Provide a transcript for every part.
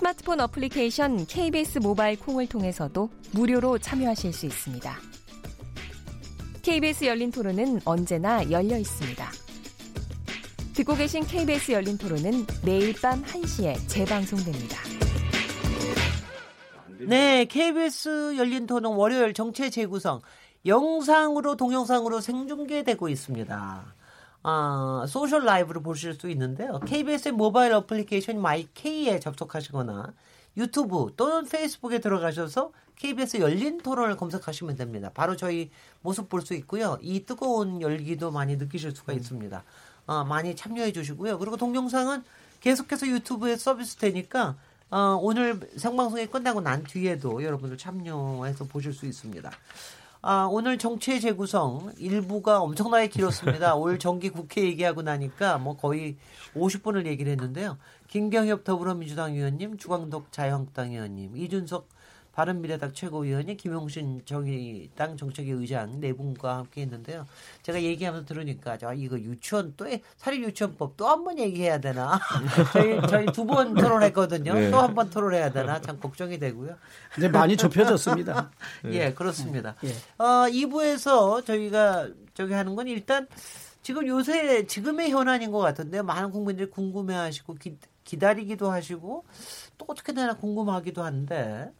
스마트폰 어플리케이션 KBS 모바일 콩을 통해서도 무료로 참여하실 수 있습니다. KBS 열린 토론은 언제나 열려 있습니다. 듣고 계신 KBS 열린 토론은 매일 밤 1시에 재방송됩니다. 네, KBS 열린 토론 월요일 정치 재구성 영상으로 동영상으로 생중계되고 있습니다. 아, social live로 보실 수 있는데요. KBS의 모바일 어플리케이션 마이K에 접속하시거나 유튜브 또는 페이스북에 들어가셔서 KBS 열린 토론을 검색하시면 됩니다. 바로 저희 모습 볼 수 있고요. 이 뜨거운 열기도 많이 느끼실 수가 있습니다. 어, 많이 참여해 주시고요. 그리고 동영상은 계속해서 유튜브에 서비스 되니까 어, 오늘 생방송이 끝나고 난 뒤에도 여러분들 참여해서 보실 수 있습니다. 아, 오늘 정치의 재구성 일부가 엄청나게 길었습니다. 올 정기 국회 얘기하고 나니까 뭐 거의 50분을 얘기를 했는데요. 김경엽 더불어민주당 의원님, 주광덕 자유한국당 의원님, 이준석 바른미래당 최고위원이 김용신 정의당 정책위 의장 네 분과 함께 했는데요. 제가 얘기하면서 들으니까 저 이거 유치원 또 사립 유치원법 또 한 번 얘기해야 되나? 저희 저희 두 번 토론했거든요. 네. 또한 번 토론해야 되나? 참 걱정이 되고요. 이제 많이 좁혀졌습니다. 예, 그렇습니다. 예. 어, 2부에서 저희가 저기 하는 건 일단 지금 요새 지금의 현안인 것 같은데요. 많은 국민들이 궁금해하시고 기, 기다리기도 하시고 또 어떻게 되나 궁금하기도 한데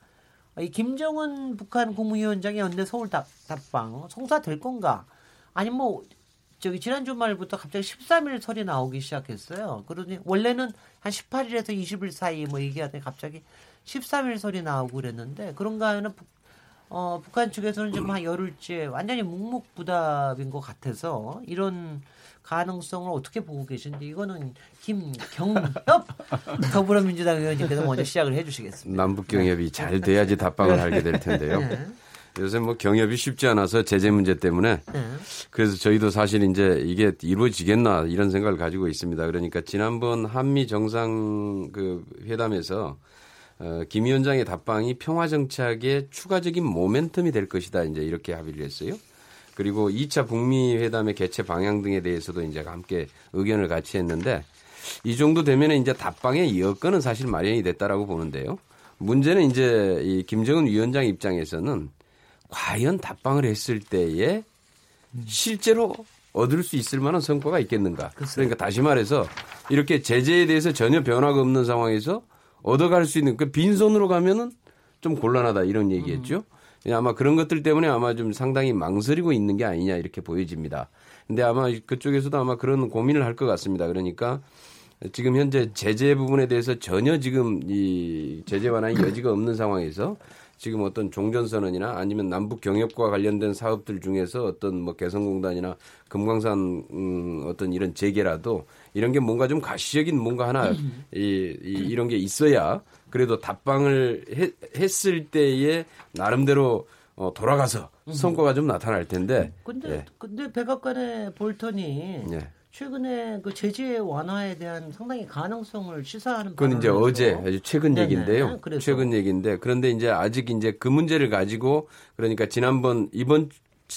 이 김정은 북한 국무위원장의 연내 서울 답, 답방 성사될 건가? 아니 뭐 저기 지난 주말부터 갑자기 13일 설이 나오기 시작했어요. 그러니 원래는 한 18일에서 20일 사이 뭐 얘기하더니 갑자기 13일 설이 나오고 그랬는데 그런가 하면 북, 어, 북한 측에서는 지금 한 열흘째 완전히 묵묵부답인 것 같아서 이런 가능성을 어떻게 보고 계신지 이거는 김경협 더불어민주당 의원님께서 먼저 시작을 해주시겠습니다. 남북 경협이 네. 잘 돼야지 답방을 네. 하게 될 텐데요. 네. 요새 뭐 경협이 쉽지 않아서 제재 문제 때문에 네. 그래서 저희도 사실 이제 이게 이루어지겠나 이런 생각을 가지고 있습니다. 그러니까 지난번 한미 정상 그 회담에서 어, 김 위원장의 답방이 평화 정착의 추가적인 모멘텀이 될 것이다 이제 이렇게 합의를 했어요. 그리고 2차 북미 회담의 개최 방향 등에 대해서도 이제 함께 의견을 같이 했는데 이 정도 되면 이제 답방의 여건은 사실 마련이 됐다라고 보는데요. 문제는 이제 이 김정은 위원장 입장에서는 과연 답방을 했을 때에 실제로 얻을 수 있을 만한 성과가 있겠는가. 그러니까 다시 말해서 이렇게 제재에 대해서 전혀 변화가 없는 상황에서 얻어갈 수 있는 그 빈손으로 가면은 좀 곤란하다 이런 얘기했죠. 음. 예, 아마 그런 것들 때문에 아마 좀 상당히 망설이고 있는 게 아니냐 이렇게 보여집니다. 근데 아마 그쪽에서도 아마 그런 고민을 할 것 같습니다. 그러니까 지금 현재 제재 부분에 대해서 전혀 지금 이 제재 완화의 여지가 없는 상황에서 지금 어떤 종전선언이나 아니면 남북 경협과 관련된 사업들 중에서 어떤 뭐 개성공단이나 금강산 음 어떤 이런 재개라도 이런 게 뭔가 좀 가시적인 뭔가 하나 이, 이 이런 게 있어야 그래도 답방을 해, 했을 때에 나름대로 어, 돌아가서 성과가 좀 나타날 텐데. 근데 예. 근데 백악관의 볼턴이 예. 최근에 그 제재 완화에 대한 상당히 가능성을 시사하는 그건 이제 어제 아주 최근 네네. 얘기인데요. 그래서. 최근 얘기인데 그런데 이제 아직 이제 그 문제를 가지고 그러니까 지난번 이번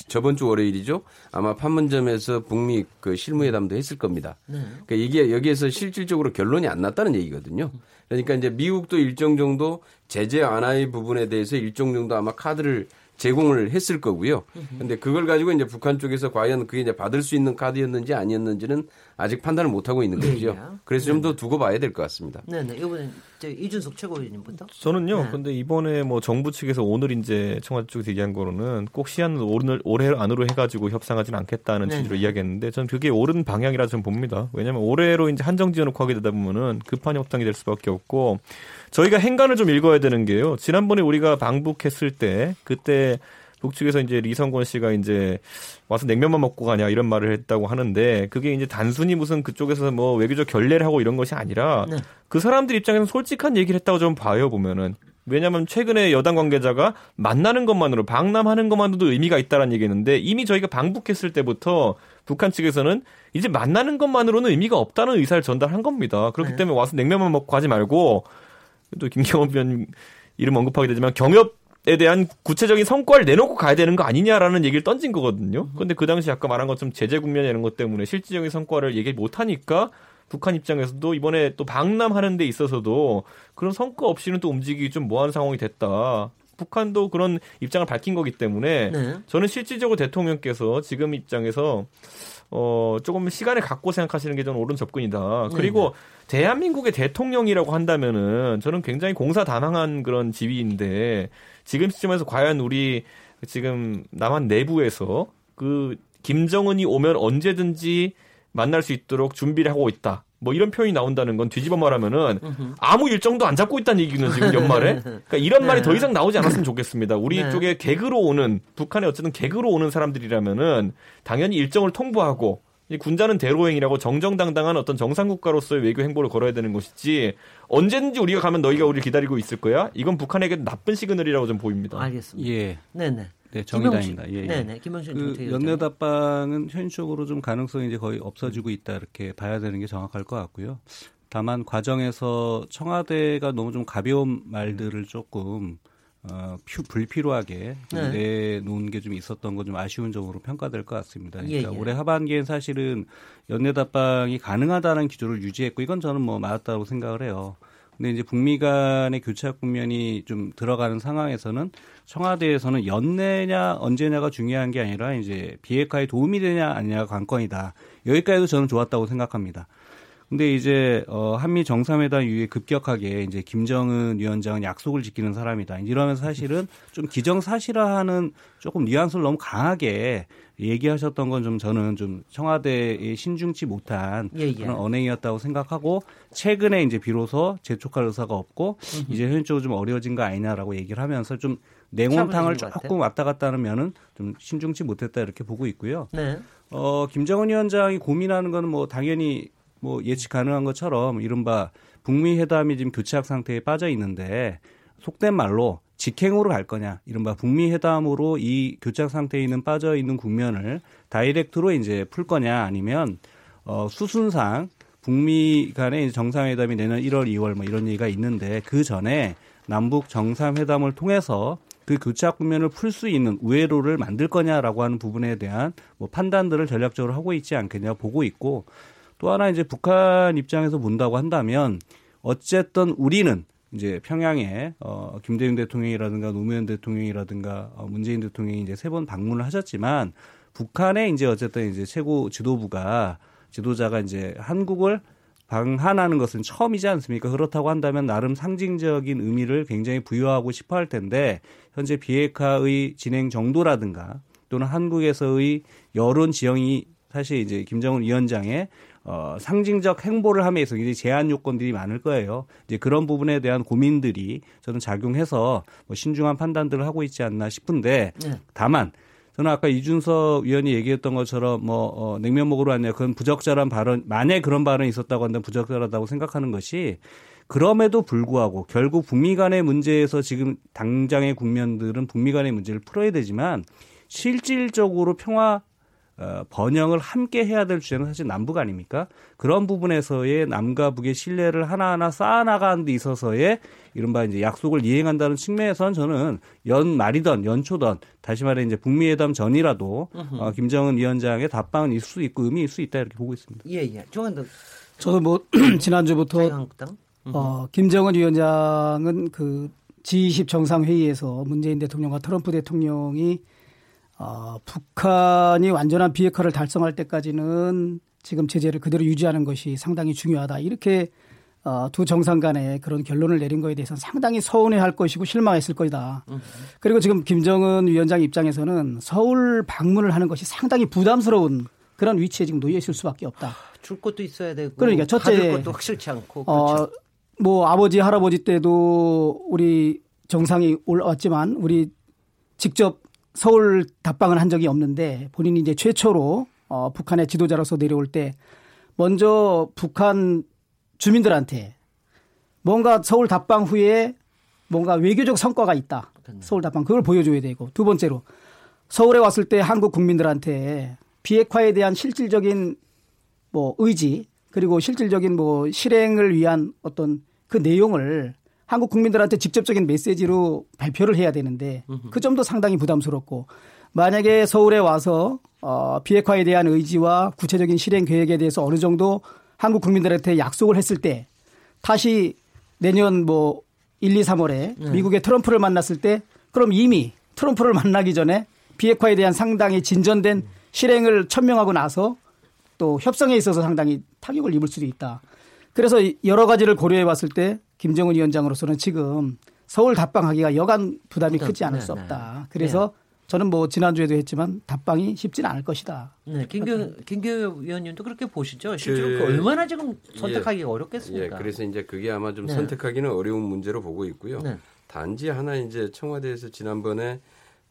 저번 주 월요일이죠. 아마 판문점에서 북미 그 실무회담도 했을 겁니다. 네. 그러니까 이게 여기에서 실질적으로 결론이 안 났다는 얘기거든요. 그러니까 이제 미국도 일정 정도 제재 완화의 부분에 대해서 일정 정도 아마 카드를 제공을 했을 거고요. 근데 그걸 가지고 이제 북한 쪽에서 과연 그게 이제 받을 수 있는 카드였는지 아니었는지는 아직 판단을 못 하고 있는 거죠. 네. 그래서 좀 더 두고 봐야 될 것 같습니다. 네, 네. 이번엔 이준석 최고위원님부터. 저는요. 네. 근데 이번에 뭐 정부 측에서 오늘 이제 청와대 쪽에서 얘기한 거로는 꼭 시한을 오늘 올해 안으로 해가지고 협상하지는 않겠다는 네. 취지로 이야기했는데 저는 그게 옳은 방향이라 저는 봅니다. 왜냐하면 올해로 이제 한정 지어놓고 하게 되다 보면은 급한 협상이 될 수밖에 없고 저희가 행간을 좀 읽어야 되는 게요. 지난번에 우리가 방북했을 때 그때 북측에서 이제 리성권 씨가 이제 와서 냉면만 먹고 가냐 이런 말을 했다고 하는데 그게 이제 단순히 무슨 그쪽에서 뭐 외교적 결례를 하고 이런 것이 아니라 네. 그 사람들 입장에서 솔직한 얘기를 했다고 좀 봐요 보면은 왜냐하면 최근에 여당 관계자가 만나는 것만으로 방남하는 것만으로도 의미가 있다라는 얘기했는데 이미 저희가 방북했을 때부터 북한 측에서는 이제 만나는 것만으로는 의미가 없다는 의사를 전달한 겁니다. 그렇기 네. 때문에 와서 냉면만 먹고 가지 말고 또 김경호 위원 이름 언급하게 되지만 경협 에 대한 구체적인 성과를 내놓고 가야 되는 거 아니냐라는 얘기를 던진 거거든요. 그런데 그 당시 아까 말한 것처럼 제재 국면이 이런 것 때문에 실질적인 성과를 얘기 못 하니까 북한 입장에서도 이번에 또 방남하는 데 있어서도 그런 성과 없이는 또 움직이기 좀 뭐한 상황이 됐다. 북한도 그런 입장을 밝힌 거기 때문에 네. 저는 실질적으로 대통령께서 지금 입장에서 어 조금 시간을 갖고 생각하시는 게 저는 옳은 접근이다. 그리고 네. 대한민국의 대통령이라고 한다면은 저는 굉장히 공사다망한 그런 지위인데 지금 시점에서 과연 우리 지금 남한 내부에서 그 김정은이 오면 언제든지 만날 수 있도록 준비를 하고 있다. 뭐 이런 표현이 나온다는 건 뒤집어 말하면은 아무 일정도 안 잡고 있다는 얘기는 지금 연말에. 그러니까 이런 말이 더 네. 이상 나오지 않았으면 좋겠습니다. 우리 네. 쪽에 개그로 오는 북한에 어쨌든 개그로 오는 사람들이라면은 당연히 일정을 통보하고 이 군자는 대로행이라고 정정당당한 어떤 정상 국가로서의 외교 행보를 걸어야 되는 것이지 언제든지 우리가 가면 너희가 우리를 기다리고 있을 거야. 이건 북한에게 나쁜 시그널이라고 좀 보입니다. 알겠습니다. 예. 네네. 네, 정의당입니다. 예, 예. 네네. 김원신 그 연내답방은 현실적으로 좀 가능성이 이제 거의 없어지고 있다 이렇게 봐야 되는 게 정확할 것 같고요. 다만 과정에서 청와대가 너무 좀 가벼운 말들을 조금 어, 불필요하게 네. 내놓은 게 좀 있었던 건좀 아쉬운 점으로 평가될 것 같습니다. 그러니까 예, 예. 올해 하반기엔 사실은 연내 답방이 가능하다는 기조를 유지했고 이건 저는 뭐 맞았다고 생각을 해요. 근데 이제 북미 간의 교착 국면이 좀 들어가는 상황에서는 청와대에서는 연내냐 언제냐가 중요한 게 아니라 이제 비핵화에 도움이 되냐 아니냐가 관건이다. 여기까지도 저는 좋았다고 생각합니다. 근데 이제 어 한미 정상회담 이후에 급격하게 이제 김정은 위원장은 약속을 지키는 사람이다. 이러면서 사실은 좀 기정사실화하는 조금 뉘앙스를 너무 강하게 얘기하셨던 건 좀 저는 좀 청와대에 신중치 못한 예, 예. 그런 언행이었다고 생각하고 최근에 이제 비로소 재촉할 의사가 없고 이제 현실적으로 좀 어려워진 거 아니냐라고 얘기를 하면서 좀 냉온탕을 조금 왔다 갔다 하는 면은 좀 신중치 못했다 이렇게 보고 있고요. 네. 어 김정은 위원장이 고민하는 거는 뭐 당연히 뭐 예측 가능한 것처럼 이른바 북미 회담이 지금 교착 상태에 빠져 있는데 속된 말로 직행으로 갈 거냐, 이른바 북미 회담으로 이 교착 상태에 있는 빠져 있는 국면을 direct로 이제 풀 거냐, 아니면 어 수순상 북미 간의 정상회담이 내년 1월, 2월 뭐 이런 얘기가 있는데 그 전에 남북 정상회담을 통해서 그 교착 국면을 풀 수 있는 우회로를 만들 거냐라고 하는 부분에 대한 뭐 판단들을 전략적으로 하고 있지 않겠냐 보고 있고 또 하나 이제 북한 입장에서 본다고 한다면 어쨌든 우리는 이제 평양에 어 김대중 대통령이라든가 노무현 대통령이라든가 어 문재인 대통령이 이제 세 번 방문을 하셨지만 북한에 이제 어쨌든 이제 최고 지도부가 지도자가 이제 한국을 방한하는 것은 처음이지 않습니까? 그렇다고 한다면 나름 상징적인 의미를 굉장히 부여하고 싶어 할 텐데 현재 비핵화의 진행 정도라든가 또는 한국에서의 여론 지형이 사실 이제 김정은 위원장의 어, 상징적 행보를 함에 있어서 이제 제한 요건들이 많을 거예요. 이제 그런 부분에 대한 고민들이 저는 작용해서 뭐 신중한 판단들을 하고 있지 않나 싶은데 네. 다만 저는 아까 이준석 위원이 얘기했던 것처럼 뭐 어, 냉면 먹으러 왔냐 그건 부적절한 발언 만에 그런 발언이 있었다고 한다면 부적절하다고 생각하는 것이 그럼에도 불구하고 결국 북미 간의 문제에서 지금 당장의 국면들은 북미 간의 문제를 풀어야 되지만 실질적으로 평화 어, 번영을 함께 해야 될 주제는 사실 남북 아닙니까? 그런 부분에서의 남과 북의 신뢰를 하나하나 쌓아나가는 데 있어서의 이른바 이제 약속을 이행한다는 측면에서는 저는 연말이던 연초던 다시 말해 이제 북미 회담 전이라도 어, 김정은 위원장의 답방은 있을 수 있고 의미 있을 수 있다 이렇게 보고 있습니다. 예, 예. 조한도 저도 뭐 지난주부터 어, 김정은 위원장은 그 G20 정상회의에서 문재인 대통령과 트럼프 대통령이 어, 북한이 완전한 비핵화를 달성할 때까지는 지금 제재를 그대로 유지하는 것이 상당히 중요하다. 이렇게 어, 두 정상 간에 그런 결론을 내린 거에 대해서는 상당히 서운해 할 것이고 실망했을 것이다. 그리고 지금 김정은 위원장 입장에서는 서울 방문을 하는 것이 상당히 부담스러운 그런 위치에 지금 놓여 있을 수밖에 없다. 줄 것도 있어야 되고. 그러니까 첫째. 것도 확실치 않고. 어, 그렇죠. 어, 뭐 아버지, 할아버지 때도 우리 정상이 올라왔지만 우리 직접 서울 답방을 한 적이 없는데 본인이 이제 최초로 어, 북한의 지도자로서 내려올 때 먼저 북한 주민들한테 뭔가 서울 답방 후에 뭔가 외교적 성과가 있다. 서울 답방 그걸 보여줘야 되고 두 번째로 서울에 왔을 때 한국 국민들한테 비핵화에 대한 실질적인 뭐 의지 그리고 실질적인 뭐 실행을 위한 어떤 그 내용을 한국 국민들한테 직접적인 메시지로 발표를 해야 되는데 그 점도 상당히 부담스럽고 만약에 서울에 와서 어 비핵화에 대한 의지와 구체적인 실행 계획에 대해서 어느 정도 한국 국민들한테 약속을 했을 때 다시 내년 뭐 1, 2, 3월에 네. 미국의 트럼프를 만났을 때 그럼 이미 트럼프를 만나기 전에 비핵화에 대한 상당히 진전된 실행을 천명하고 나서 또 협상에 있어서 상당히 타격을 입을 수도 있다. 그래서 여러 가지를 고려해 봤을 때 김정은 위원장으로서는 지금 서울 답방하기가 여간 부담이 크지 않을 네, 수 없다. 네. 그래서 네. 저는 뭐 지난주에도 했지만 답방이 쉽지는 않을 것이다. 네, 김경 김경 위원님도 그렇게 보시죠. 실제로 그, 얼마나 지금 선택하기가 예, 어렵겠습니까? 예, 그래서 이제 그게 아마 좀 네. 선택하기는 어려운 문제로 보고 있고요. 네. 단지 하나 이제 청와대에서 지난번에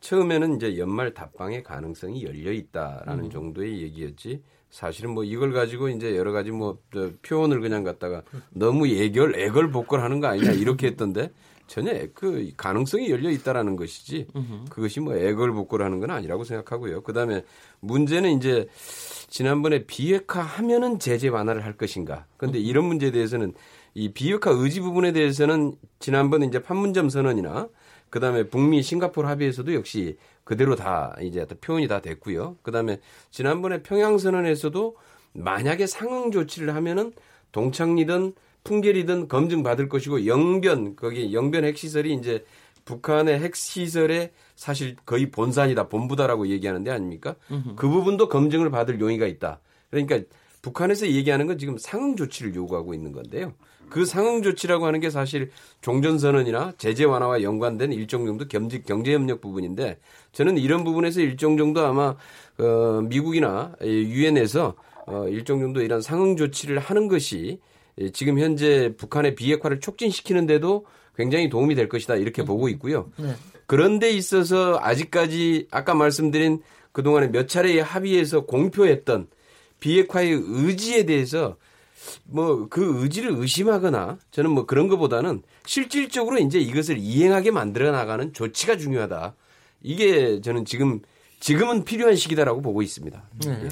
처음에는 이제 연말 답방의 가능성이 열려 있다라는 음. 정도의 얘기였지. 사실은 뭐 이걸 가지고 이제 여러 가지 뭐 표현을 그냥 갖다가 너무 예결 애걸 복걸 하는 거 아니냐 이렇게 했던데 전혀 그 가능성이 열려 있다라는 것이지 그것이 뭐 애걸복걸 하는 건 아니라고 생각하고요. 그다음에 문제는 이제 지난번에 비핵화 하면은 제재 완화를 할 것인가. 그런데 이런 문제에 대해서는 이 비핵화 의지 부분에 대해서는 지난번에 이제 판문점 선언이나 그다음에 북미 싱가포르 합의에서도 역시 그대로 다 이제 표현이 다 됐고요. 그다음에 지난번에 평양 선언에서도 만약에 상응 조치를 하면은 동창리든 풍계리든 검증 받을 것이고 영변 거기 영변 핵시설이 이제 북한의 핵 시설의 사실 거의 본산이다 본부다라고 얘기하는 데 아닙니까? 으흠. 그 부분도 검증을 받을 용의가 있다. 그러니까 북한에서 얘기하는 건 지금 상응 조치를 요구하고 있는 건데요. 그 상응 조치라고 하는 게 사실 종전 선언이나 제재 완화와 연관된 일정 정도 경제 협력 부분인데 저는 이런 부분에서 일정 정도 아마 어 미국이나 유엔에서 어 일정 정도 이런 상응 조치를 하는 것이 예, 지금 현재 북한의 비핵화를 촉진시키는데도 굉장히 도움이 될 것이다 이렇게 보고 있고요. 네. 그런데 있어서 아직까지 아까 말씀드린 그동안에 몇 차례의 합의에서 공표했던 비핵화의 의지에 대해서 뭐 그 의지를 의심하거나 저는 뭐 그런 것보다는 실질적으로 이제 이것을 이행하게 만들어 나가는 조치가 중요하다. 이게 저는 지금 지금은 필요한 시기다라고 보고 있습니다. 네. 예.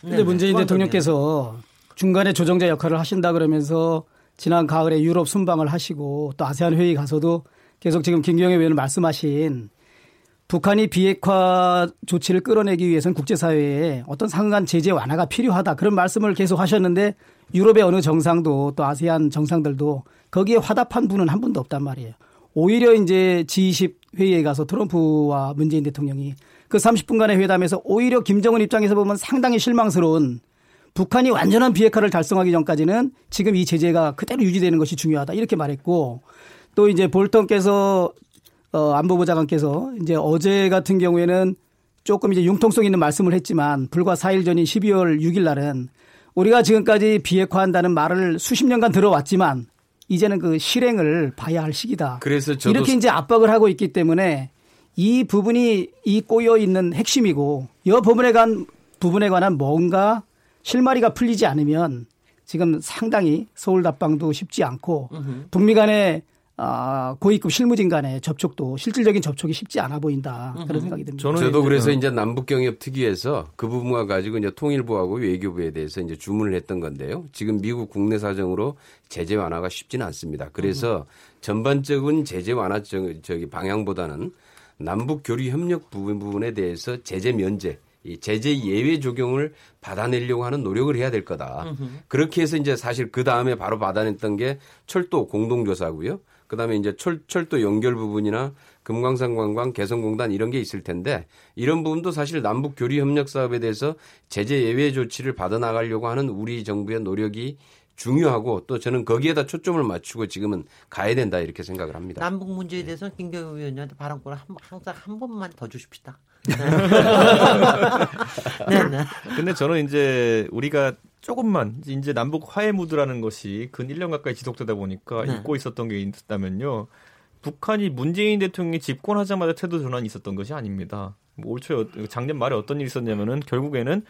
근데 네, 문재인 대통령께서 중간에 조정자 역할을 하신다 그러면서 지난 가을에 유럽 순방을 하시고 또 아세안 회의 가서도 계속 지금 김경애 의원을 말씀하신 북한이 비핵화 조치를 끌어내기 위해서는 국제사회에 어떤 상응한 제재 완화가 필요하다 그런 말씀을 계속 하셨는데 유럽의 어느 정상도 또 아세안 정상들도 거기에 화답한 분은 한 분도 없단 말이에요. 오히려 이제 G20 회의에 가서 트럼프와 문재인 대통령이 그 30분간의 회담에서 오히려 김정은 입장에서 보면 상당히 실망스러운 북한이 완전한 비핵화를 달성하기 전까지는 지금 이 제재가 그대로 유지되는 것이 중요하다 이렇게 말했고 또 이제 볼턴께서 어 안보부 장관께서 이제 어제 같은 경우에는 조금 이제 융통성 있는 말씀을 했지만 불과 4일 전인 12월 6일 날은 우리가 지금까지 비핵화한다는 말을 수십 년간 들어왔지만 이제는 그 실행을 봐야 할 시기다. 그래서 이렇게 이제 압박을 하고 있기 때문에 이 부분이 이 꼬여 있는 핵심이고 이 부분에 관 부분에 관한 뭔가 실마리가 풀리지 않으면 지금 상당히 서울 답방도 쉽지 않고 북미 간의 아, 고위급 실무진 간의 접촉도 실질적인 접촉이 쉽지 않아 보인다. 그런 생각이 듭니다. 저는 저도 그래서 이제 남북 경협 특위에서 그 부분과 가지고 이제 통일부하고 외교부에 대해서 이제 주문을 했던 건데요. 지금 미국 국내 사정으로 제재 완화가 쉽지는 않습니다. 그래서 전반적인 제재 완화 저기 방향보다는 남북 교류 협력 부분 부분에 대해서 제재 면제 이 제재 예외 적용을 받아내려고 하는 노력을 해야 될 거다. 으흠. 그렇게 해서 이제 사실 그 다음에 바로 받아냈던 게 철도 공동조사고요. 그 다음에 이제 철, 철도 연결 부분이나 금강산 관광 개성공단 이런 게 있을 텐데 이런 부분도 사실 남북 교류 협력 사업에 대해서 제재 예외 조치를 받아 나가려고 하는 우리 정부의 노력이 중요하고 또 저는 거기에다 초점을 맞추고 지금은 가야 된다 이렇게 생각을 합니다. 남북 문제에 대해서 김경호 위원님한테 발언권을 한, 항상 한 번만 더 주십시다. 네, 네. 근데 저는 이제 우리가 조금만 이제 남북 화해 무드라는 것이 근 1년 가까이 지속되다 보니까 네. 잊고 있었던 게 있다면요. 북한이 문재인 대통령이 집권하자마자 태도 전환이 있었던 것이 아닙니다. 뭐 올 초에 작년 말에 어떤 일이 있었냐면은 결국에는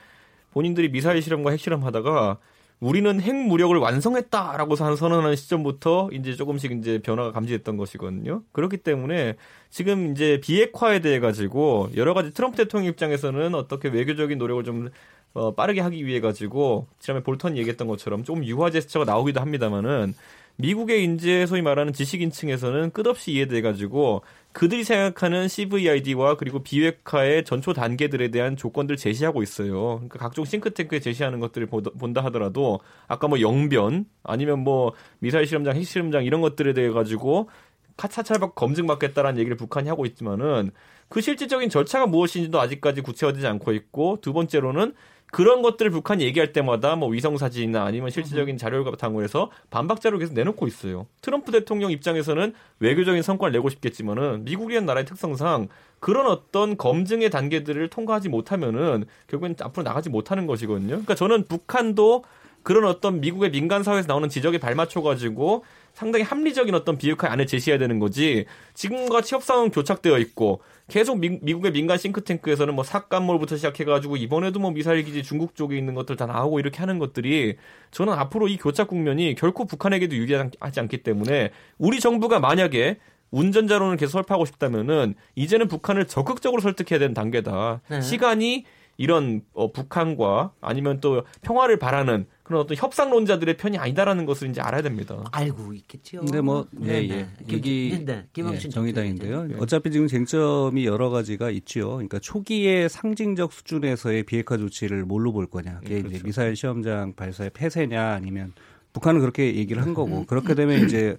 본인들이 미사일 실험과 핵실험 하다가 우리는 핵 무력을 완성했다라고 선언하는 시점부터 이제 조금씩 이제 변화가 감지됐던 것이거든요. 그렇기 때문에 지금 이제 비핵화에 대해 가지고 여러 가지 트럼프 대통령 입장에서는 어떻게 외교적인 노력을 좀 어, 빠르게 하기 위해 가지고 지난번에 볼턴이 얘기했던 것처럼 조금 유화 제스처가 나오기도 합니다만은 미국의 인재 소위 말하는 지식인층에서는 끝없이 이해돼 가지고 그들이 생각하는 CVID와 그리고 비핵화의 전초 단계들에 대한 조건들 제시하고 있어요. 그러니까 각종 싱크탱크에 제시하는 것들을 본다 하더라도 아까 뭐 영변 아니면 뭐 미사일 실험장, 핵 실험장 이런 것들에 대해 가지고 사찰받고 검증받겠다라는 얘기를 북한이 하고 있지만은 그 실질적인 절차가 무엇인지도 아직까지 구체화되지 않고 있고 두 번째로는 그런 것들을 북한이 얘기할 때마다 뭐 위성 사진이나 아니면 실질적인 자료를 바탕으로 해서 반박 자료를 계속 내놓고 있어요. 트럼프 대통령 입장에서는 외교적인 성과를 내고 싶겠지만은 미국이라는 나라의 특성상 그런 어떤 검증의 단계들을 통과하지 못하면은 결국엔 앞으로 나가지 못하는 것이거든요. 그러니까 저는 북한도 그런 어떤 미국의 민간 사회에서 나오는 지적에 발맞춰 가지고 상당히 합리적인 어떤 비핵화 안을 제시해야 되는 거지. 지금과 치 협상은 교착되어 있고 계속 미, 국의 민간 싱크탱크에서는 뭐 삭감몰부터 시작해가지고 이번에도 뭐 미사일 기지 중국 쪽에 있는 것들 다 나오고 이렇게 하는 것들이 저는 앞으로 이 교착 국면이 결코 북한에게도 유리하지 않기 때문에 우리 정부가 만약에 운전자론을 계속 설파하고 싶다면은 이제는 북한을 적극적으로 설득해야 되는 단계다. 네. 시간이 이런 어, 북한과 아니면 또 평화를 바라는 그런 어떤 협상론자들의 편이 아니다라는 것을 이제 알아야 됩니다. 알고 있겠죠. 근데 뭐 네, 예, 예. 얘기 네, 예, 정의당인데요. 네. 어차피 지금 쟁점이 여러 가지가 있죠. 그러니까 초기의 상징적 수준에서의 비핵화 조치를 뭘로 볼 거냐. 그게 음, 그렇죠. 이제 미사일 시험장 발사의 폐쇄냐 아니면 북한은 그렇게 얘기를 한 거고 그렇게 되면 이제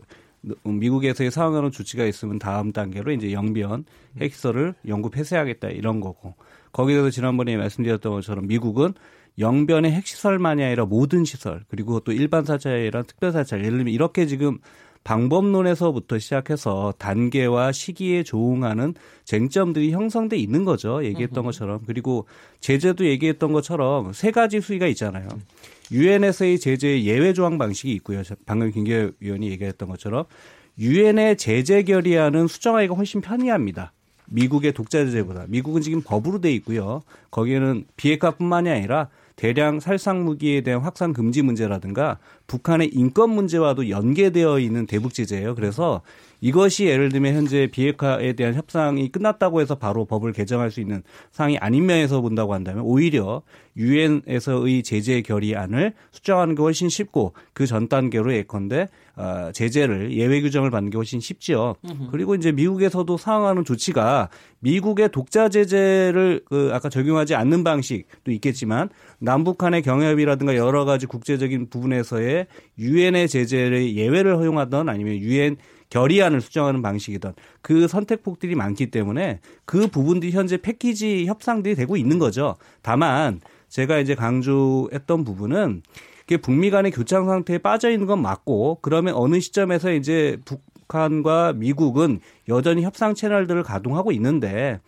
미국에서의 상응하는 조치가 있으면 다음 단계로 이제 영변 핵시설을 영구 폐쇄하겠다 이런 거고 거기에 대해서 지난번에 말씀드렸던 것처럼 미국은 영변의 핵시설만이 아니라 모든 시설 그리고 또 일반 사찰이랑 특별 사찰 예를 들면 이렇게 지금 방법론에서부터 시작해서 단계와 시기에 조응하는 쟁점들이 형성돼 있는 거죠. 얘기했던 것처럼. 그리고 제재도 얘기했던 것처럼 세 가지 수위가 있잖아요. 유엔에서의 제재의 예외 조항 방식이 있고요. 방금 김기현 위원이 얘기했던 것처럼 유엔의 제재 결의안은 수정하기가 훨씬 편리합니다. 미국의 독자 제재보다. 미국은 지금 법으로 돼 있고요. 거기에는 비핵화뿐만이 아니라 대량 살상 무기에 대한 확산 금지 문제라든가 북한의 인권 문제와도 연계되어 있는 대북 제재예요. 그래서 이것이 예를 들면 현재 비핵화에 대한 협상이 끝났다고 해서 바로 법을 개정할 수 있는 상황이 아닌 면에서 본다고 한다면 오히려 유엔에서의 제재 결의안을 수정하는 게 훨씬 쉽고 그 전 단계로 예컨대 어, 제재를 예외 규정을 받는 게 훨씬 쉽지요. 그리고 이제 미국에서도 상응하는 조치가 미국의 독자 제재를 그 아까 적용하지 않는 방식도 있겠지만 남북 한의 경협이라든가 여러 가지 국제적인 부분에서의 유엔의 제재를 예외를 허용하던 아니면 유엔 결의안을 수정하는 방식이던 그 선택폭들이 많기 때문에 그 부분들이 현재 패키지 협상들이 되고 있는 거죠. 다만 제가 이제 강조했던 부분은 그게 북미 간의 교착 상태에 빠져 있는 건 맞고 그러면 어느 시점에서 이제 북한과 미국은 여전히 협상 채널들을 가동하고 있는데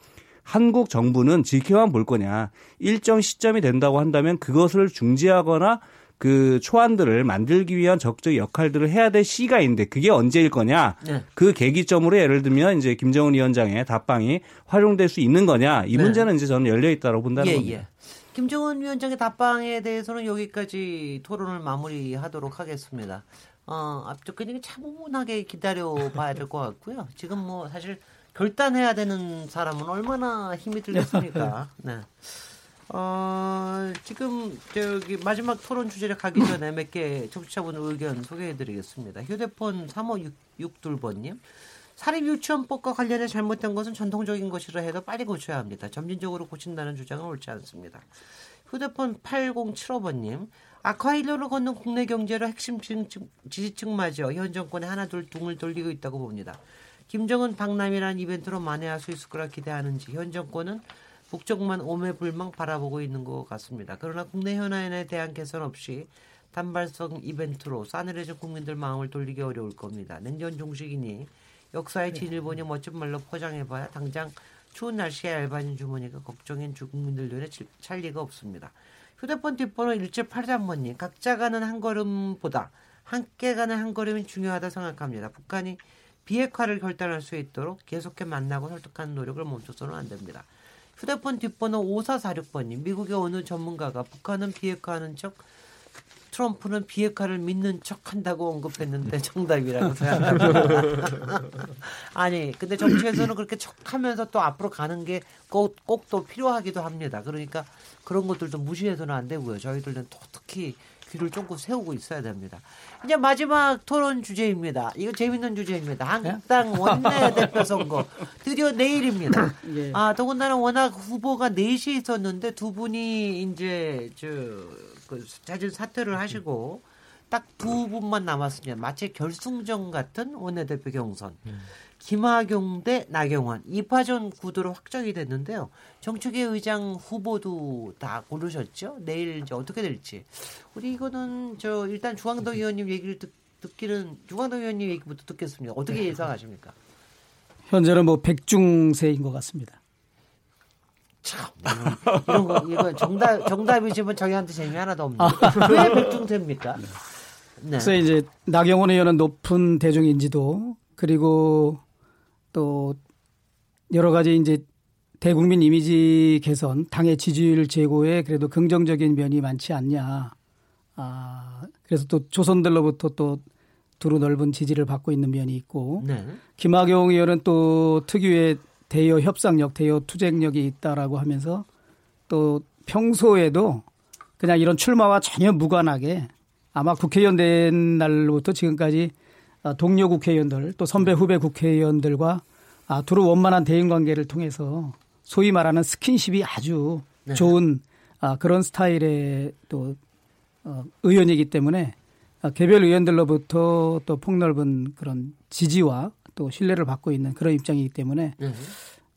한국 정부는 지켜만 볼 거냐 일정 시점이 된다고 한다면 그것을 중지하거나 그 초안들을 만들기 위한 적극적 역할들을 해야 될 시기가 있는데 그게 언제일 거냐? 네. 그 계기점으로 예를 들면 이제 김정은 위원장의 답방이 활용될 수 있는 거냐? 이 네. 문제는 이제 저는 열려 있다고 본다는 예, 겁니다. 예. 김정은 위원장의 답방에 대해서는 여기까지 토론을 마무리하도록 하겠습니다. 어, 앞쪽 그냥 차분하게 기다려 봐야 될 것 같고요. 지금 뭐 사실 결단해야 되는 사람은 얼마나 힘이 들겠습니까? 네. 어, 지금 저기 마지막 토론 주제를 가기 전에 몇 개 청취자분 의견 소개해드리겠습니다. 휴대폰 3562번님. 사립 유치원법과 관련해 잘못된 것은 전통적인 것이라 해도 빨리 고쳐야 합니다. 점진적으로 고친다는 주장은 옳지 않습니다. 휴대폰 8075번님. 아쿠아일로를 걷는 국내 경제를 핵심 지지층마저 현 정권에 하나둘 둥을 돌리고 있다고 봅니다. 김정은 박람이라는 이벤트로 만회할 수 있을 거라 기대하는지 현 정권은 국정만 오매불망 바라보고 있는 것 같습니다. 그러나 국내 현안에 대한 개선 없이 단발성 이벤트로 싸늘해진 국민들 마음을 돌리기 어려울 겁니다. 냉전 종식이니 역사의 네. 진일보니 멋진 말로 포장해봐야 당장 추운 날씨에 얇아진 주머니가 걱정인 주국민들 눈에 찰 리가 없습니다. 휴대폰 뒷번호 1783번님 각자 가는 한 걸음보다 함께 가는 한 걸음이 중요하다 생각합니다. 북한이 비핵화를 결단할 수 있도록 계속해 만나고 설득하는 노력을 멈춰서는 안 됩니다. 휴대폰 뒷번호 5446번님, 미국의 어느 전문가가 북한은 비핵화하는 척 트럼프는 비핵화를 믿는 척 한다고 언급했는데 정답이라고 생각합니다. 아니, 근데 정치에서는 그렇게 척 하면서 또 앞으로 가는 게 꼭 꼭 또 필요하기도 합니다. 그러니까 그런 것들도 무시해서는 안 되고요. 저희들은 또 특히 귀를 쫑긋 세우고 있어야 됩니다. 이제 마지막 토론 주제입니다. 이거 재밌는 주제입니다. 한국당 원내대표 선거 드디어 내일입니다. 예. 아 더군다나 워낙 후보가 넷이 있었는데 두 분이 이제 저그 자진 사퇴를 하시고 딱 두 분만 남았습니다. 마치 결승전 같은 원내대표 경선. 음. 김학용 대 나경원 2파전 구도로 확정이 됐는데요. 정책의 의장 후보도 다 고르셨죠. 내일 이제 어떻게 될지. 우리 이거는 저 일단 주광덕 의원님 얘기를 듣, 듣기는 주광덕 의원님 얘기부터 듣겠습니다. 어떻게 네. 예상하십니까? 현재는 뭐 백중세인 것 같습니다. 참 이런 거 이거 정답 정답이지만 저희한테 재미 하나도 없는데 아. 왜 백중세입니까? 네. 그래서 이제 나경원 의원은 높은 대중 인지도 그리고 또 여러 가지 이제 대국민 이미지 개선, 당의 지지율 제고에 그래도 긍정적인 면이 많지 않냐. 아, 그래서 또 조선들로부터 또 두루 넓은 지지를 받고 있는 면이 있고 네. 김학용 의원은 또 특유의 대여 협상력, 대여 투쟁력이 있다라고 하면서 또 평소에도 그냥 이런 출마와 전혀 무관하게 아마 국회의원 된 날부터 지금까지 어, 동료 국회의원들 또 선배 후배 국회의원들과 아, 두루 원만한 대인 관계를 통해서 소위 말하는 스킨십이 아주 네. 좋은 아, 그런 스타일의 또 어, 의원이기 때문에 아, 개별 의원들로부터 또 폭넓은 그런 지지와 또 신뢰를 받고 있는 그런 입장이기 때문에 네.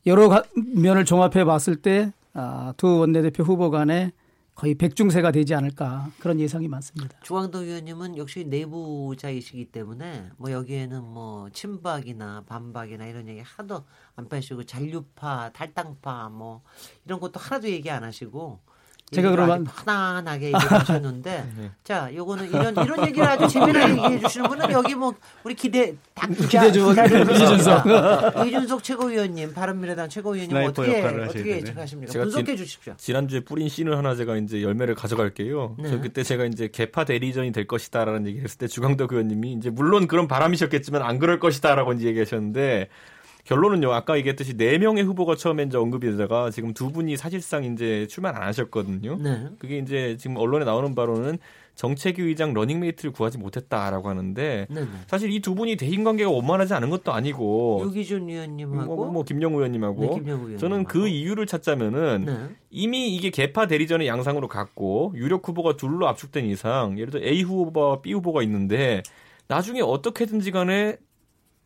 여러 가, 면을 종합해 봤을 때 아, 두 원내대표 후보 간에 거의 백중세가 되지 않을까 그런 예상이 많습니다. 주광덕 의원님은 역시 내부자이시기 때문에 뭐 여기에는 뭐 친박이나 반박이나 이런 얘기 하도 안 빼시고 잔류파, 탈당파 뭐 이런 것도 하나도 얘기 안 하시고 제가 그러면 편안하게 얘기하셨는데 네. 자 요거는 이런 이런 얘기를 아주 재미나게 얘기해 주시는 분은 여기 뭐 우리 기대 딱 기대 주 이준석 이준석 최고위원님 바른미래당 최고위원님 어떻게 어떻게 예측하십니까 분석해 주십시오. 지난주에 뿌린 씨를 하나 제가 이제 열매를 가져갈게요. 네. 저 그때 제가 이제 계파 대리전이 될 것이다라는 얘기를 했을 때 주광덕 의원님이 이제 물론 그런 바람이셨겠지만 안 그럴 것이다라고 이제 얘기하셨는데 결론은요. 아까 얘기했듯이 네 명의 후보가 처음에 이제 언급이 되다가 지금 두 분이 사실상 이제 출마 안 하셨거든요. 네. 그게 이제 지금 언론에 나오는 바로는 정책위 의장 러닝메이트를 구하지 못했다라고 하는데 네네. 사실 이 두 분이 대인 관계가 원만하지 않은 것도 아니고 유기준 의원님하고 뭐, 뭐 김영우 의원님하고 네, 김영우 저는 그 이유를 찾자면은 네. 이미 이게 개파 대리전의 양상으로 갔고 유력 후보가 둘로 압축된 이상 예를 들어 A 후보와 B 후보가 있는데 나중에 어떻게든지 간에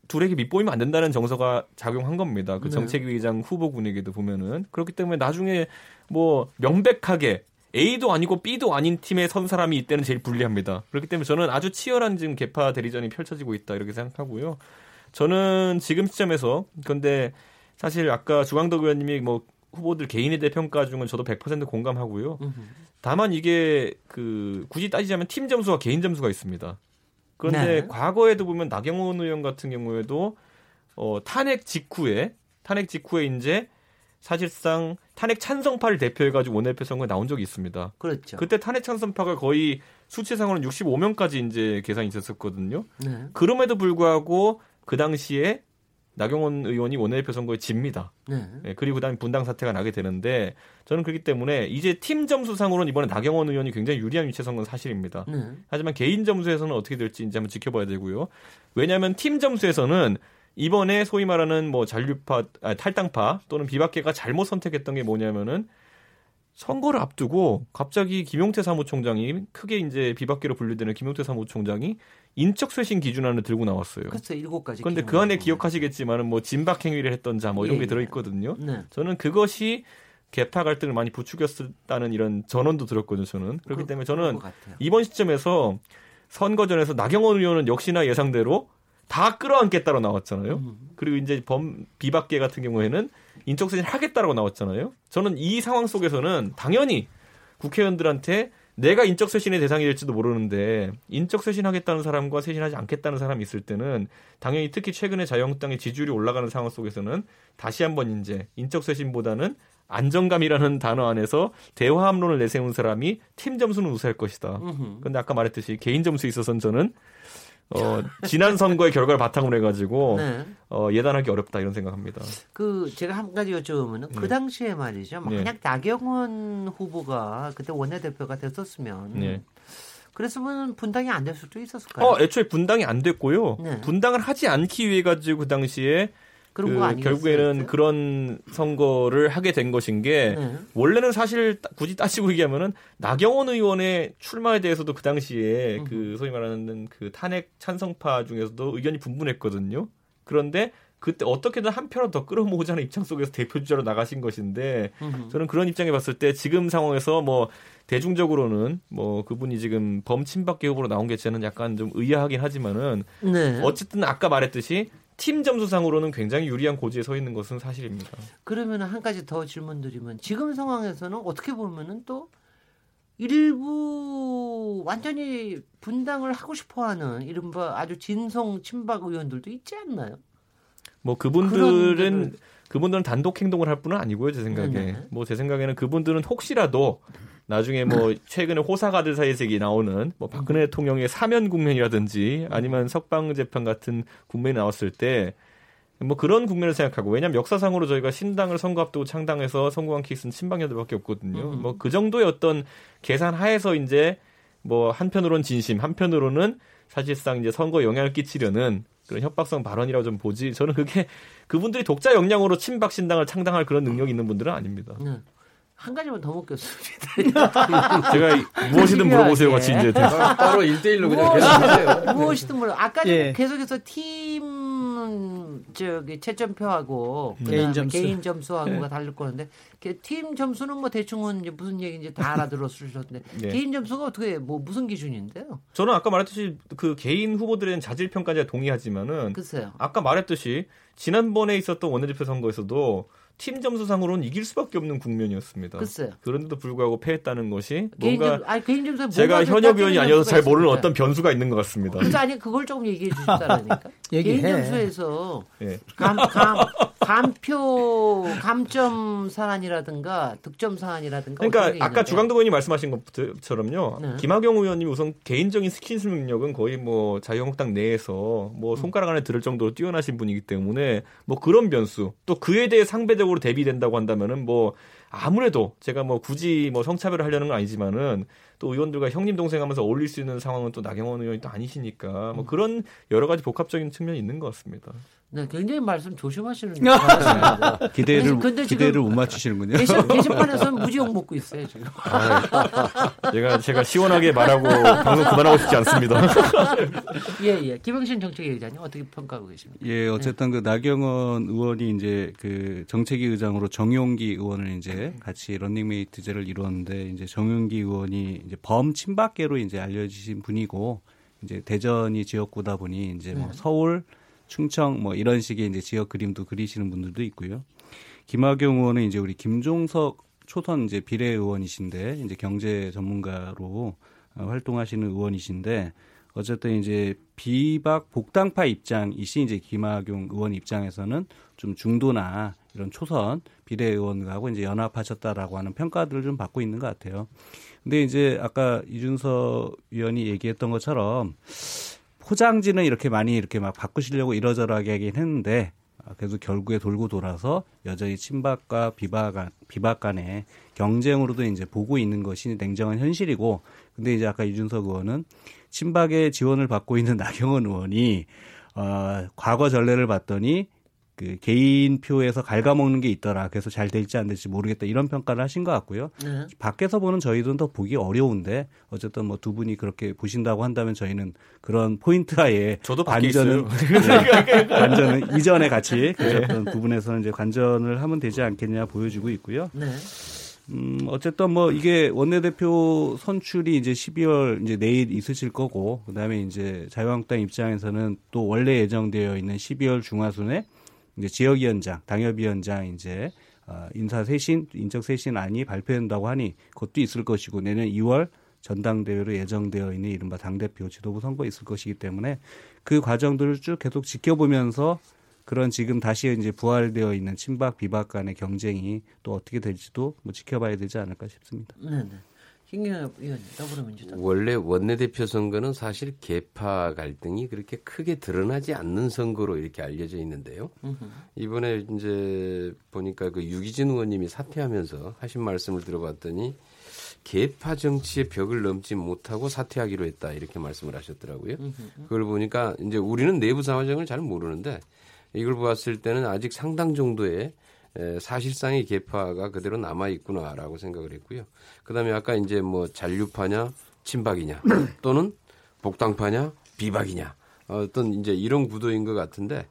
둘에게 밑보이면 안 된다는 정서가 작용한 겁니다. 그 네. 정책위의장 후보군에게도 보면은 그렇기 때문에 나중에 뭐 명백하게 A도 아니고 B도 아닌 팀에 선 사람이 이때는 제일 불리합니다. 그렇기 때문에 저는 아주 치열한 지금 개파 대리전이 펼쳐지고 있다 이렇게 생각하고요. 저는 지금 시점에서 근데 사실 아까 주광덕 의원님이 뭐 후보들 개인에 대해 평가 중은 저도 100% 공감하고요. 다만 이게 그 굳이 따지자면 팀 점수와 개인 점수가 있습니다. 그런데 네. 과거에도 보면 나경원 의원 같은 경우에도 어, 탄핵 직후에 탄핵 직후에 이제 사실상 탄핵 찬성파를 대표해가지고 원내대표 선거에 나온 적이 있습니다. 그렇죠. 그때 탄핵 찬성파가 거의 수치상으로는 65명까지 이제 계산이 있었거든요. 네. 그럼에도 불구하고 그 당시에 나경원 의원이 원내대표 선거에 집니다. 네. 네, 그리고 그다음에 분당 사태가 나게 되는데 저는 그렇기 때문에 이제 팀 점수상으로는 이번에 나경원 의원이 굉장히 유리한 위치에 선 건 사실입니다. 네. 하지만 개인 점수에서는 어떻게 될지 이제 한번 지켜봐야 되고요. 왜냐하면 팀 점수에서는 이번에 소위 말하는 뭐 잔류파, 아니, 탈당파 또는 비박계가 잘못 선택했던 게 뭐냐면은 선거를 앞두고 갑자기 김용태 사무총장이 크게 이제 비박계로 분류되는 김용태 사무총장이 인적 쇄신 기준안을 들고 나왔어요. 그렇죠. 일곱 가지. 그런데 그 안에 기억하시겠지만은 뭐 진박 행위를 했던 자 뭐 이런 예, 게 들어 있거든요. 네. 저는 그것이 개파 갈등을 많이 부추겼다는 이런 전언도 들었거든요. 저는 그렇기 그, 때문에 저는 이번 시점에서 선거전에서 나경원 의원은 역시나 예상대로 다 끌어안겠다고 나왔잖아요. 음. 그리고 이제 범 비박계 같은 경우에는 인적 쇄신 하겠다라고 나왔잖아요. 저는 이 상황 속에서는 당연히 국회의원들한테 내가 인적 쇄신의 대상이 될지도 모르는데 인적 쇄신하겠다는 사람과 쇄신하지 않겠다는 사람이 있을 때는 당연히 특히 최근에 자유한국당의 지지율이 올라가는 상황 속에서는 다시 한번 이제 인적 쇄신보다는 안정감이라는 단어 안에서 대화합론을 내세운 사람이 팀 점수는 우세할 것이다. 그런데 아까 말했듯이 개인 점수에 있어서는 저는 어, 지난 선거의 결과를 바탕으로 해가지고 네. 어, 예단하기 어렵다 이런 생각합니다. 그 제가 한 가지 여쭤보면은 그 네. 그 당시에 말이죠. 만약 네. 나경원 후보가 그때 원내대표가 됐었으면 네. 그랬으면 분당이 안 될 수도 있었을까요? 어, 애초에 분당이 안 됐고요. 네. 분당을 하지 않기 위해 가지고 그 당시에 그 결국에는 그런 선거를 하게 된 것인 게 네. 원래는 사실 굳이 따지고 얘기하면은 나경원 의원의 출마에 대해서도 그 당시에 음. 그 소위 말하는 그 탄핵 찬성파 중에서도 의견이 분분했거든요. 그런데 그때 어떻게든 한 표라도 더 끌어모으자는 입장 속에서 대표 주자로 나가신 것인데 음흠. 저는 그런 입장에 봤을 때 지금 상황에서 뭐 대중적으로는 뭐 그분이 지금 범친박계 후보로 나온 게 저는 약간 좀 의아하긴 하지만은 네. 어쨌든 아까 말했듯이 팀 점수상으로는 굉장히 유리한 고지에 서 있는 것은 사실입니다. 그러면 한 가지 더 질문드리면 지금 상황에서는 어떻게 보면은 또 일부 완전히 분당을 하고 싶어하는 이른바 아주 진성 친박 의원들도 있지 않나요? 뭐 그분들은 그분들은 단독 행동을 할 분은 아니고요, 제 생각에. 뭐 제 생각에는 그분들은 혹시라도 나중에 뭐 최근에 호사가들 사이에서 얘기 나오는 뭐 박근혜 대통령의 사면 국면이라든지 아니면 석방 재판 같은 국면이 나왔을 때 뭐 그런 국면을 생각하고 왜냐하면 역사상으로 저희가 신당을 선거 앞두고 창당해서 성공한 케이스는 친박녀들밖에 없거든요. 음. 뭐그 정도의 어떤 계산 하에서 이제 뭐 한편으로는 진심, 한편으로는 사실상 이제 선거 영향을 끼치려는 그런 협박성 발언이라고 좀 보지. 저는 그게 그분들이 독자 역량으로 친박 신당을 창당할 그런 능력이 있는 분들은 아닙니다. 네. 한 가지만 더 묻겠습니다. 제가 무엇이든 물어보세요 같이 이제 따로 1대1로 그냥 계속 하세요. 무엇이든 물어. 아까 예. 계속해서 팀 저기 채점표하고 개인 점수 개인 점수하고가 예. 다를 거는데 팀 점수는 뭐 대충은 이제 무슨 얘기인지 다 알아들었을 텐데 예. 개인 점수가 어떻게 뭐 무슨 기준인데요? 저는 아까 말했듯이 그 개인 후보들의 자질 평가에 동의하지만은 글쎄요. 아까 말했듯이 지난번에 있었던 원내대표 선거에서도 팀 점수상으로는 이길 수밖에 없는 국면이었습니다. 글쎄요. 그런데도 불구하고 패했다는 것이 뭔가 개인 아니, 개인 점수 제가 현역 의원이 아니어서 잘 모르는? 어떤 변수가 있는 것 같습니다. 그러니까 아니 그걸 조금 얘기해 주시다라니까. 개인 점수에서 네. 감, 감, 감표 감점 사안이라든가 득점 사안이라든가 그러니까 아까 주강도 의원이 말씀하신 것처럼요. 네. 김학용 의원님 우선 개인적인 스킨십 능력은 거의 뭐 자유한국당 내에서 뭐 손가락 안에 들을 정도로 뛰어나신 분이기 때문에 뭐 그런 변수 또 그에 대해 상 대적으로 대비된다고 한다면은 뭐 아무래도 제가 뭐 굳이 뭐 성차별을 하려는 건 아니지만은 또 의원들과 형님 동생 하면서 어울릴 수 있는 상황은 또 나경원 의원이 또 아니시니까 뭐 그런 여러 가지 복합적인 측면이 있는 것 같습니다. 네, 굉장히 말씀 조심하시는 것 같습니다. 기대를 근데 기대를 못 맞추시는군요. 게시, 게시판에서는 무지용 먹고 있어요 지금. 아, 제가 제가 시원하게 말하고 방송 그만하고 싶지 않습니다. 예, 예. 김영신 정책위 의장님 어떻게 평가하고 계십니까? 예, 어쨌든 그 나경원 의원이 이제 그 정책위 의장으로 정용기 의원을 이제 같이 런닝메이트제를 이루었는데 이제 정용기 의원이 이제 범친박계로 이제 알려지신 분이고 이제 대전이 지역구다 보니 이제 뭐 네. 서울 충청 뭐 이런 식의 이제 지역 그림도 그리시는 분들도 있고요. 김학용 의원은 이제 우리 김종석 초선 이제 비례 의원이신데 이제 경제 전문가로 어, 활동하시는 의원이신데 어쨌든 이제 비박 복당파 입장이신 이제 김학용 의원 입장에서는 좀 중도나 이런 초선 비례 의원하고 이제 연합하셨다라고 하는 평가들을 좀 받고 있는 것 같아요. 근데 이제 아까 이준석 위원이 얘기했던 것처럼 포장지는 이렇게 많이 이렇게 막 바꾸시려고 이러저러하게 하긴 했는데 아, 그래서 결국에 돌고 돌아서 여전히 친박과 비박, 비박 간의 경쟁으로도 이제 보고 있는 것이 냉정한 현실이고 근데 이제 아까 이준석 의원은 친박의 지원을 받고 있는 나경원 의원이 어, 과거 전례를 봤더니 그 개인 표에서 갉아먹는 게 있더라. 그래서 잘 될지 안 될지 모르겠다. 이런 평가를 하신 것 같고요. 네. 밖에서 보는 저희들은 더 보기 어려운데 어쨌든 뭐 두 분이 그렇게 보신다고 한다면 저희는 그런 포인트 하에 저도 관전은 네, 관전은 이전에 같이 계셨던 네. 부분에서는 이제 관전을 하면 되지 않겠냐 보여주고 있고요. 네. 음, 어쨌든 뭐 이게 원내대표 선출이 이제 12월 이제 내일 있으실 거고 그 다음에 이제 자유한국당 입장에서는 또 원래 예정되어 있는 12월 중하순에 이제 지역위원장, 당협위원장 이제 어, 인사 쇄신, 인적 쇄신안이 발표된다고 하니 그것도 있을 것이고 내년 2월 전당대회로 예정되어 있는 이른바 당대표 지도부 선거 있을 것이기 때문에 그 과정들을 쭉 계속 지켜보면서 그런 지금 다시 이제 부활되어 있는 친박 비박 간의 경쟁이 또 어떻게 될지도 뭐 지켜봐야 되지 않을까 싶습니다. 네, 네. 김경엽 의원 더불어민주당 원래 원내대표 선거는 사실 개파 갈등이 그렇게 크게 드러나지 않는 선거로 이렇게 알려져 있는데요. 이번에 이제 보니까 그 유기진 의원님이 사퇴하면서 하신 말씀을 들어봤더니 개파 정치의 벽을 넘지 못하고 사퇴하기로 했다 이렇게 말씀을 하셨더라고요. 그걸 보니까 이제 우리는 내부 사정을 잘 모르는데 이걸 보았을 때는 아직 상당 정도의 에, 사실상의 개파가 그대로 남아 있구나라고 생각을 했고요. 그다음에 아까 이제 뭐 잔류파냐 친박이냐 또는 복당파냐 비박이냐 어떤 이제 이런 구도인 것 같은데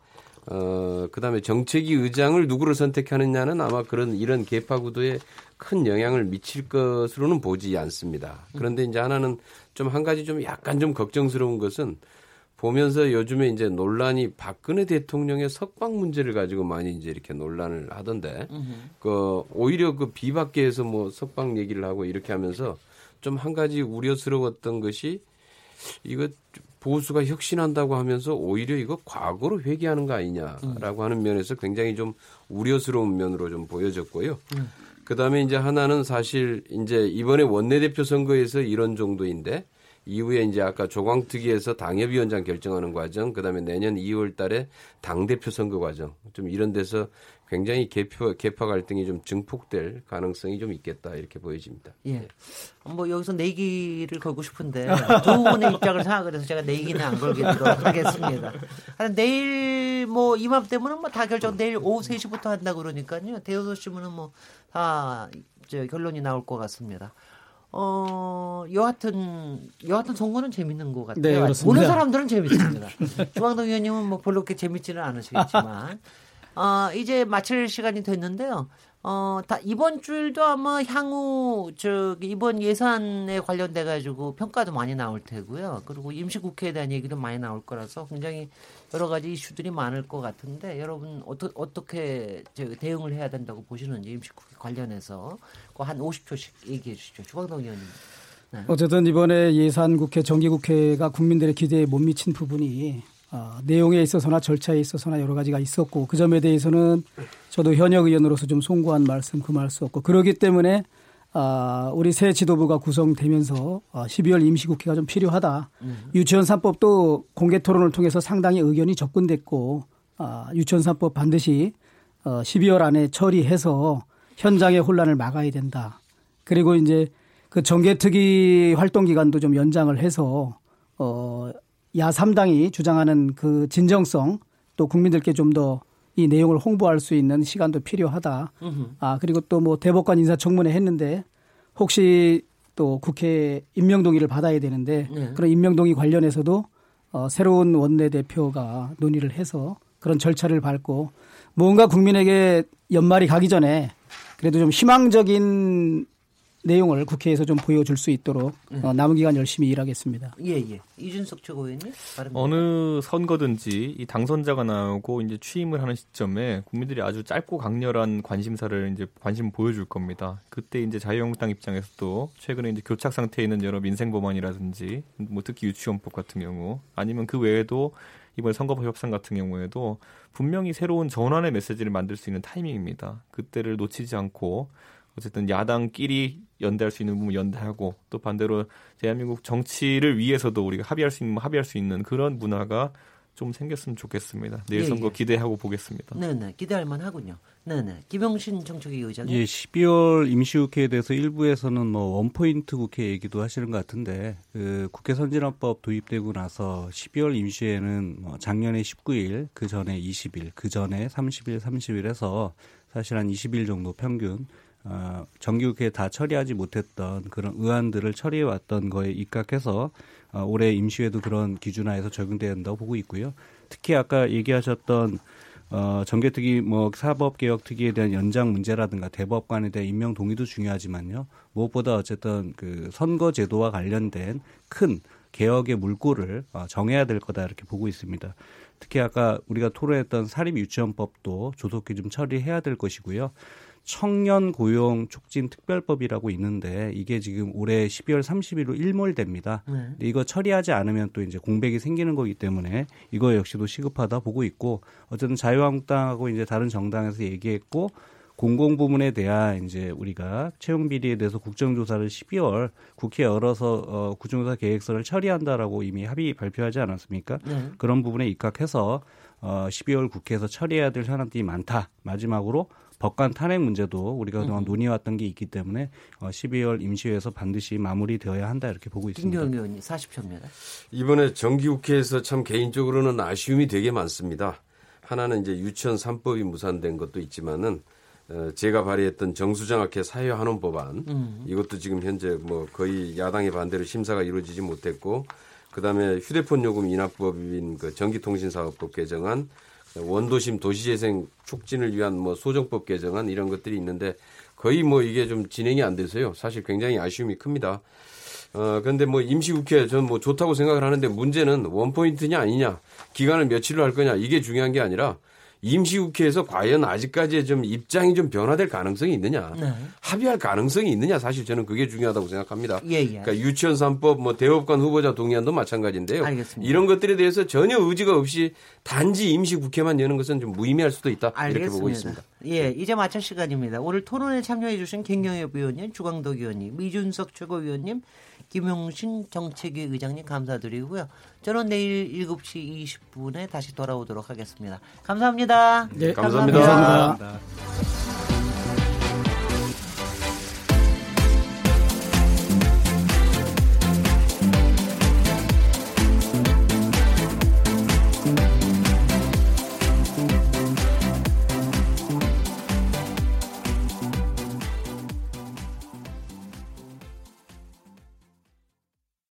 어 그다음에 정책위 의장을 누구를 선택하느냐는 아마 그런 이런 개파 구도에 큰 영향을 미칠 것으로는 보지 않습니다. 그런데 이제 하나는 좀 한 가지 좀 약간 좀 걱정스러운 것은 보면서 요즘에 이제 논란이 박근혜 대통령의 석방 문제를 가지고 많이 이제 이렇게 논란을 하던데 그 오히려 그 비박계에서 뭐 석방 얘기를 하고 이렇게 하면서 좀 한 가지 우려스러웠던 것이 이거 보수가 혁신한다고 하면서 오히려 이거 과거로 회귀하는 거 아니냐라고 하는 면에서 굉장히 좀 우려스러운 면으로 좀 보여졌고요. 그 다음에 이제 하나는 사실 이제 이번에 원내대표 선거에서 이런 정도인데 이후에 이제 아까 조광특위에서 당협위원장 결정하는 과정, 그다음에 내년 2월 달에 당대표 선거 과정, 좀 이런 데서 굉장히 개표, 개파 갈등이 좀 증폭될 가능성이 좀 있겠다 이렇게 보여집니다. 예. 뭐 여기서 내기를 걸고 싶은데 두 분의 입장을 생각을 해서 제가 내기는 안 걸겠도록 하겠습니다. 내일 뭐 이맘때면은 뭐다 결정 내일 오후 3시부터 한다 그러니까요. 대여섯 시면은 뭐 다 결론이 나올 것 같습니다. 어, 여하튼, 여하튼 선거는 재밌는 것 같아요. 네, 그렇습니다. 보는 사람들은 재밌습니다. 중앙동 의원님은 뭐 별로 그렇게 재밌지는 않으시겠지만, 어, 이제 마칠 시간이 됐는데요. 어, 다, 이번 주일도 아마 향후, 저기, 이번 예산에 관련돼 가지고 평가도 많이 나올 테고요. 그리고 임시국회에 대한 얘기도 많이 나올 거라서 굉장히 여러 가지 이슈들이 많을 것 같은데 여러분 어떠, 어떻게 저 대응을 해야 된다고 보시는지 임시국회 관련해서 그한 50초씩 얘기해 주시죠. 주광동 의원님. 네. 어쨌든 이번에 예산국회, 정기국회가 국민들의 기대에 못 미친 부분이 어, 내용에 있어서나 절차에 있어서나 여러 가지가 있었고 그 점에 대해서는 저도 현역 의원으로서 좀 송구한 말씀 금할 수 없고 그러기 때문에 아, 우리 새 지도부가 구성되면서 어, 12월 임시국회가 좀 필요하다. 유치원 3법도 공개 토론을 통해서 상당히 의견이 접근됐고 아, 유치원 3법 반드시 어, 12월 안에 처리해서 현장의 혼란을 막아야 된다. 그리고 이제 그 정개특위 활동 기간도 좀 연장을 해서 어, 야 3당이 주장하는 그 진정성 또 국민들께 좀더 이 내용을 홍보할 수 있는 시간도 필요하다. 아, 그리고 또 뭐 대법관 인사청문회 했는데 혹시 또 국회 임명 동의를 받아야 되는데 네. 그런 임명 동의 관련해서도 어, 새로운 원내 대표가 논의를 해서 그런 절차를 밟고 뭔가 국민에게 연말이 가기 전에 그래도 좀 희망적인 내용을 국회에서 좀 보여줄 수 있도록 어, 남은 기간 열심히 일하겠습니다. 예, 예. 이준석 최고위원님. 어느 선거든지 이 당선자가 나오고 이제 취임을 하는 시점에 국민들이 아주 짧고 강렬한 관심사를 이제 관심 보여줄 겁니다. 그때 이제 자유한국당 입장에서도 최근에 이제 교착 상태에 있는 여러 민생 법안이라든지 뭐 특히 유치원법 같은 경우 아니면 그 외에도 이번 선거법 협상 같은 경우에도 분명히 새로운 전환의 메시지를 만들 수 있는 타이밍입니다. 그때를 놓치지 않고 어쨌든 야당끼리 연대할 수 있는 부분 연대하고 또 반대로 대한민국 정치를 위해서도 우리가 합의할 수 있는 합의할 수 있는 그런 문화가 좀 생겼으면 좋겠습니다. 내일 예, 선거 예. 기대하고 보겠습니다. 네네. 기대할 만하군요. 네네. 김영신 정책위 의장님. 예, 12월 임시국회에 대해서 일부에서는 뭐 원포인트 국회 얘기도 하시는 것 같은데 그 국회 선진화법 도입되고 나서 12월 임시회는 뭐 작년에 19일, 그 전에 20일, 그 전에 30일, 30일에서 사실 한 20일 정도 평균 어, 정기국회에 다 처리하지 못했던 그런 의안들을 처리해 왔던 거에 입각해서 어, 올해 임시회도 그런 기준하에서 적용돼야 된다고 보고 있고요. 특히 아까 얘기하셨던 어, 정개특위 뭐 사법개혁특위에 대한 연장 문제라든가 대법관에 대한 임명 동의도 중요하지만요. 무엇보다 어쨌든 그 선거제도와 관련된 큰 개혁의 물꼬를 어, 정해야 될 거다 이렇게 보고 있습니다. 특히 아까 우리가 토론했던 사립 유치원법도 조속히 좀 처리해야 될 것이고요. 청년 고용 촉진 특별법이라고 있는데 이게 지금 올해 12월 30일로 일몰됩니다. 네. 이거 처리하지 않으면 또 이제 공백이 생기는 거기 때문에 이거 역시도 시급하다 보고 있고 어쨌든 자유한국당하고 이제 다른 정당에서 얘기했고 공공 부문에 대한 이제 우리가 채용 비리에 대해서 국정조사를 12월 국회 열어서 어, 국정조사 계획서를 처리한다라고 이미 합의 발표하지 않았습니까? 네. 그런 부분에 입각해서 어, 12월 국회에서 처리해야 될 현안들이 많다. 마지막으로 법관 탄핵 문제도 우리가 그동안 음. 논의해왔던 게 있기 때문에 어, 12월 임시회에서 반드시 마무리되어야 한다 이렇게 보고 있습니다. 김경 의원님 40초입니다. 이번에 정기국회에서 참 개인적으로는 아쉬움이 되게 많습니다. 하나는 이제 유치원 3법이 무산된 것도 있지만은 어, 제가 발의했던 정수장학회 사회환원 법안 음. 이것도 지금 현재 뭐 거의 야당의 반대로 심사가 이루어지지 못했고 그다음에 휴대폰 요금 인하법인 그 전기통신사업법 개정안 원도심 도시재생 촉진을 위한 뭐 소정법 개정안 이런 것들이 있는데 거의 뭐 이게 좀 진행이 안 돼서요. 사실 굉장히 아쉬움이 큽니다. 어, 근데 뭐 임시국회 저는 뭐 좋다고 생각을 하는데 문제는 원포인트냐 아니냐, 기간을 며칠로 할 거냐 이게 중요한 게 아니라 임시국회에서 과연 아직까지 좀 입장이 좀 변화될 가능성이 있느냐, 네. 합의할 가능성이 있느냐 사실 저는 그게 중요하다고 생각합니다. 예, 예. 그러니까 유치원 3법, 뭐 대법관 후보자 동의안도 마찬가지인데요. 알겠습니다. 이런 것들에 대해서 전혀 의지가 없이 단지 임시국회만 여는 것은 좀 무의미할 수도 있다 알겠습니다. 이렇게 보고 있습니다. 예, 이제 마칠 시간입니다. 오늘 토론에 참여해주신 김경엽 의원님, 주광덕 의원님, 이준석 최고위원님, 김용신 정책위 의장님 감사드리고요. 저는 내일 7시 20분에 다시 돌아오도록 하겠습니다. 감사합니다. 네, 감사합니다. 감사합니다. 감사합니다.